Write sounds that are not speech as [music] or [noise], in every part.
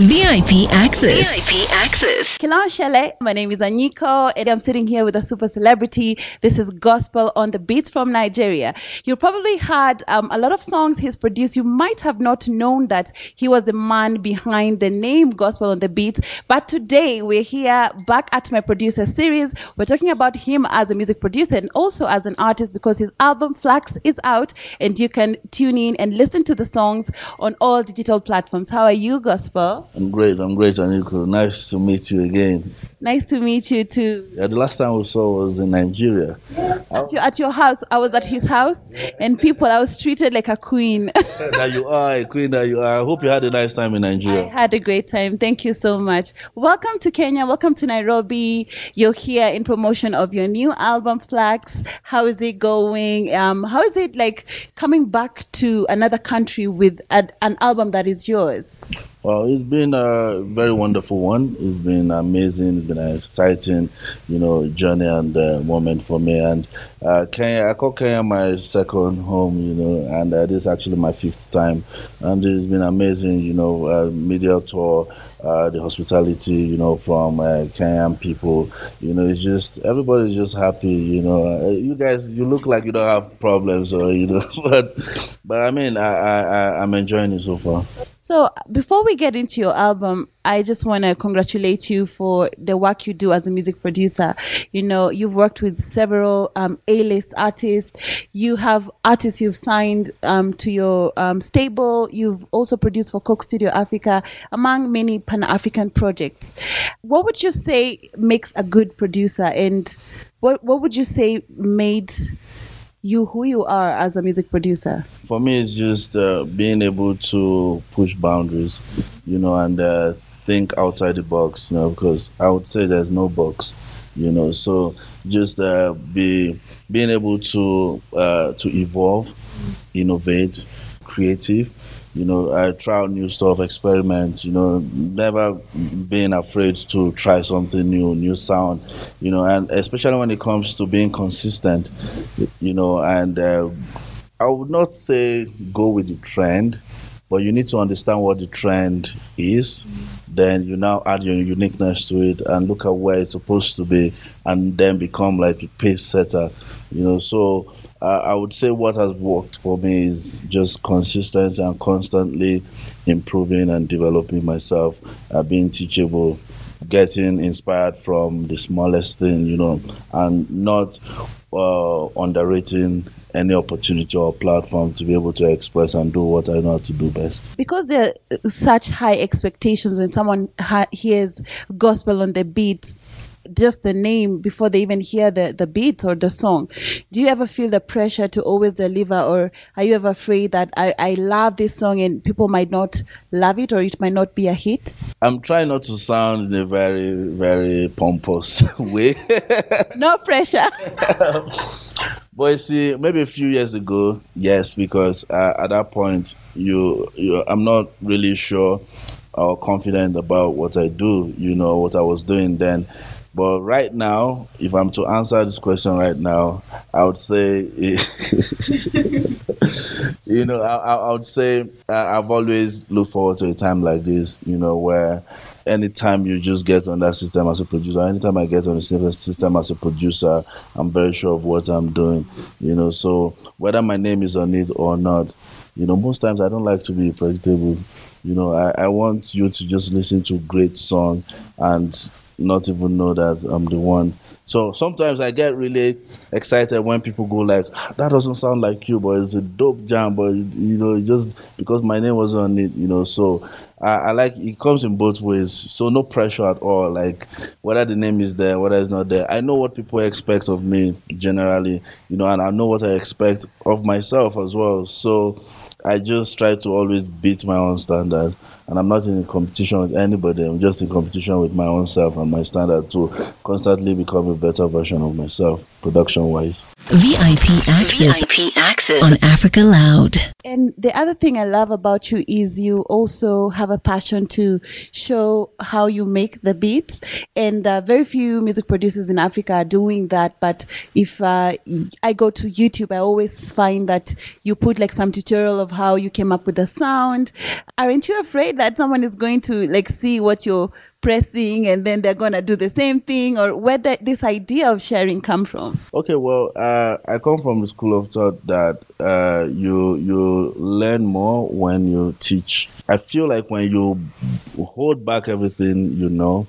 VIP Access. VIP Access. Kilon Shele, my name is Anyiko, and I'm sitting here with a super celebrity. This is Gospel on the Beats from Nigeria. You probably heard um, a lot of songs he's produced. You might have not known that he was the man behind the name Gospel on the Beats. But today we're here back at my producer series. We're talking about him as a music producer and also as an artist because his album Flax is out, and you can tune in and listen to the songs on all digital platforms. How are you, Gospel? I'm great. I'm great, Anyiko. Nice to meet you again. Nice to meet you too. Yeah, the last time we saw was in Nigeria. At your, at your house, I was at his house, and people, I was treated like a queen. [laughs] that you are a queen. That you are. I hope you had a nice time in Nigeria. I had a great time. Thank you so much. Welcome to Kenya. Welcome to Nairobi. You're here in promotion of your new album, Flax. How is it going? Um, how is it like coming back to another country with an, an album that is yours? Well, it's been a very wonderful one. It's been amazing. It's been an exciting, you know, journey and uh, moment for me. And uh, Kenya, I call Kenya my second home, you know, and uh, this is actually my fifth time. And it's been amazing, you know, uh, media tour, uh, the hospitality, you know, from uh, Kenyan people. You know, it's just everybody's just happy. You know, uh, you guys, you look like you don't have problems, or you know, [laughs] but but I mean, I I I'm enjoying it so far. So, before we get into your album, I just want to congratulate you for the work you do as a music producer. You know, you've worked with several um, A-list artists. You have artists you've signed um, to your um, stable. You've also produced for Coke Studio Africa, among many Pan-African projects. What would you say makes a good producer, and what what would you say made you who you are as a music producer? for me it's just uh, being able to push boundaries you know and uh, think outside the box you know because i would say there's no box you know so just uh, be being able to uh, to evolve innovate creative you know i try new stuff experiment you know never being afraid to try something new new sound you know and especially when it comes to being consistent you know and uh, I would not say go with the trend, but you need to understand what the trend is. Then you now add your uniqueness to it and look at where it's supposed to be, and then become like a pace setter. You know, so uh, I would say what has worked for me is just consistency and constantly improving and developing myself, uh, being teachable, getting inspired from the smallest thing, you know, and not uh, underrating any opportunity or platform to be able to express and do what I know how to do best. because there are such high expectations when someone ha- hears gospel on the beat just the name before they even hear the, the beat or the song do you ever feel the pressure to always deliver or are you ever afraid that I, I love this song and people might not love it or it might not be a hit I'm trying not to sound in a very, very pompous [laughs] way. no pressure [laughs] But see, maybe a few years ago, yes, because uh, at that point, you, you, I'm not really sure or confident about what I do. You know what I was doing then. But right now, if I'm to answer this question right now, I would say, [laughs] you know, I, I would say I've always looked forward to a time like this. You know, where anytime you just get on that system as a producer, anytime I get on the system as a producer, I'm very sure of what I'm doing. You know, so whether my name is on it or not, you know, most times I don't like to be predictable. You know, I, I want you to just listen to great song and not even know that I'm the one. So sometimes I get really excited when people go like, "Ah, "That doesn't sound like you," but it's a dope jam. But you know, just because my name was on it, you know. So I, I like it comes in both ways. So no pressure at all. Like whether the name is there, whether it's not there. I know what people expect of me generally, you know, and I know what I expect of myself as well. So I just try to always beat my own standard, and I'm not in competition with anybody. I'm just in competition with my own self and my standard to constantly become a better version of myself, production wise. VIP Access VIP Access. On Africa Loud. And the other thing I love about you is you also have a passion to show how you make the beats. And uh, very few music producers in Africa are doing that. But if uh, I go to YouTube, I always find that you put like some tutorial of how you came up with the sound. Aren't you afraid that someone is going to like see what you're pressing and then they're going to do the same thing or where did this idea of sharing come from? Okay well uh, i come from the school of thought that uh, you you learn more when you teach. I feel like when you hold back everything you know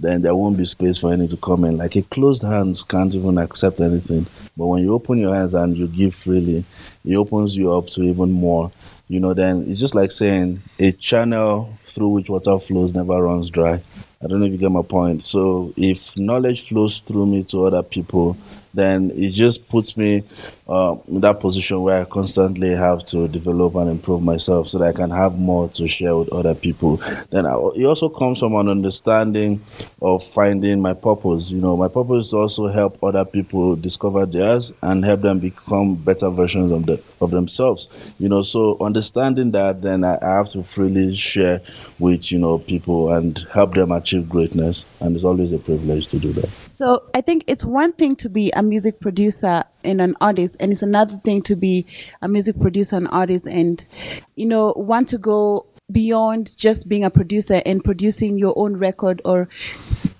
then there won't be space for any to come in. Like a closed hands can't even accept anything. But when you open your hands and you give freely it opens you up to even more you know, then it's just like saying a channel through which water flows never runs dry. I don't know if you get my point. So if knowledge flows through me to other people, then it just puts me uh, in that position where I constantly have to develop and improve myself so that I can have more to share with other people. Then I, it also comes from an understanding of finding my purpose. You know, my purpose is to also help other people discover theirs and help them become better versions of the of themselves. You know, so understanding that, then I, I have to freely share with you know people and help them achieve greatness, and it's always a privilege to do that. So I think it's one thing to be a music producer and an artist, and it's another thing to be a music producer and artist, and you know want to go beyond just being a producer and producing your own record or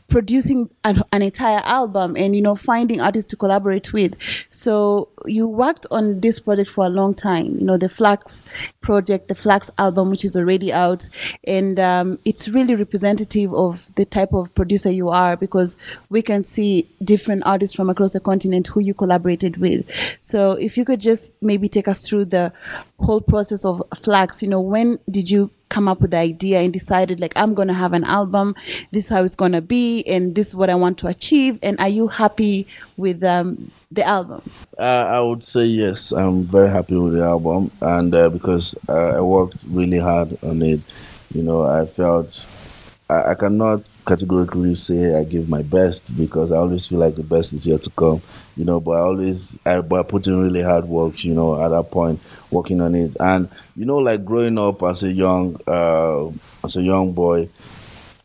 producing an, an, entire album and you know finding artists to collaborate with. So you worked on this project for a long time you know the flax project the flax album which is already out. And um, it's really representative of the type of producer you are because we can see different artists from across the continent who you collaborated with. So if you could just maybe take us through the whole process of flax you know when did you come up with the idea and decided like i'm to have an album this is how it's to be and this is what i want to achieve and are you happy with um, the album? Uh, i would say yes i'm very happy with the album and uh, because uh, i worked really hard on it. You know i felt I, I cannot categorically say I give my best because I always feel like the best is yet to come, you know. But I always, I, but I put in really hard work, you know, at that point, working on it. And you know, like growing up as a young, uh, as a young boy,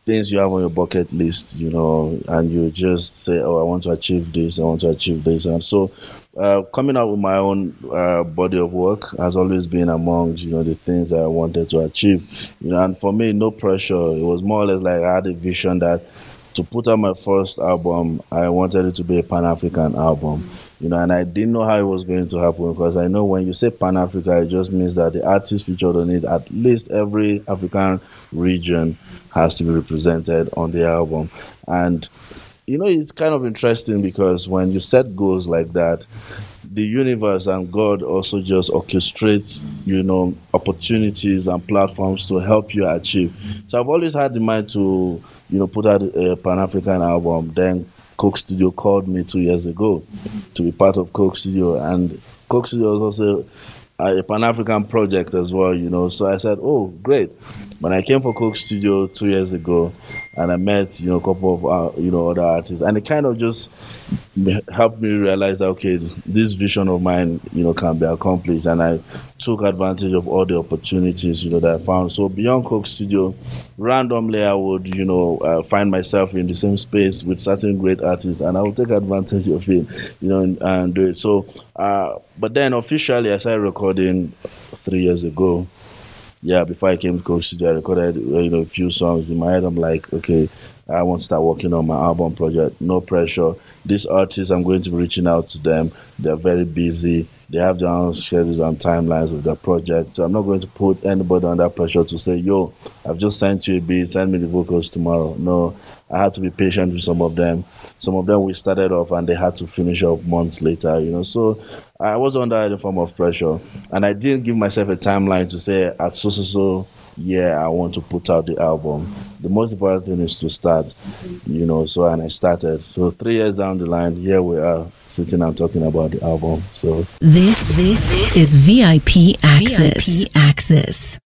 things you have on your bucket list, you know, and you just say, "Oh, I want to achieve this. I want to achieve this." And so, uh, coming out with my own uh, body of work has always been among you know the things that I wanted to achieve. You know, and for me, no pressure. It was more or less like I had a vision that to put out my first album, I wanted it to be a Pan African album. You know, and I didn't know how it was going to happen because I know when you say Pan Africa, it just means that the artist featured on it, at least every African region has to be represented on the album. And you know, it's kind of interesting because when you set goals like that, the universe and God also just orchestrates, you know, opportunities and platforms to help you achieve. So I've always had the mind to, you know, put out a Pan African album. Then Coke Studio called me two years ago to be part of Coke Studio, and Coke Studio was also a Pan African project as well, you know. So I said, "Oh, great!" When I came for Coke Studio two years ago, and I met you know a couple of uh, you know other artists, and it kind of just helped me realize that okay, this vision of mine you know can be accomplished, and I took advantage of all the opportunities you know that I found. So beyond Coke Studio, randomly I would you know uh, find myself in the same space with certain great artists, and I would take advantage of it, you know, and, and do it. So, uh, but then officially I started recording three years ago yeah, before I came to Coke Studio, I recorded you know a few songs in my head. I'm like, okay, I want to start working on my album project. No pressure. These artists, I'm going to be reaching out to them. They're very busy. They have their own schedules and timelines of their project. So I'm not going to put anybody under pressure to say, yo, I've just sent you a beat, send me the vocals tomorrow. No, I had to be patient with some of them. Some of them we started off and they had to finish up months later, you know. So I was under any form of pressure. And I didn't give myself a timeline to say at so so so yeah, I want to put out the album. The most important thing is to start, you know. So, and I started. So, three years down the line, here we are sitting and talking about the album. So, this this is VIP Access. VIP Access.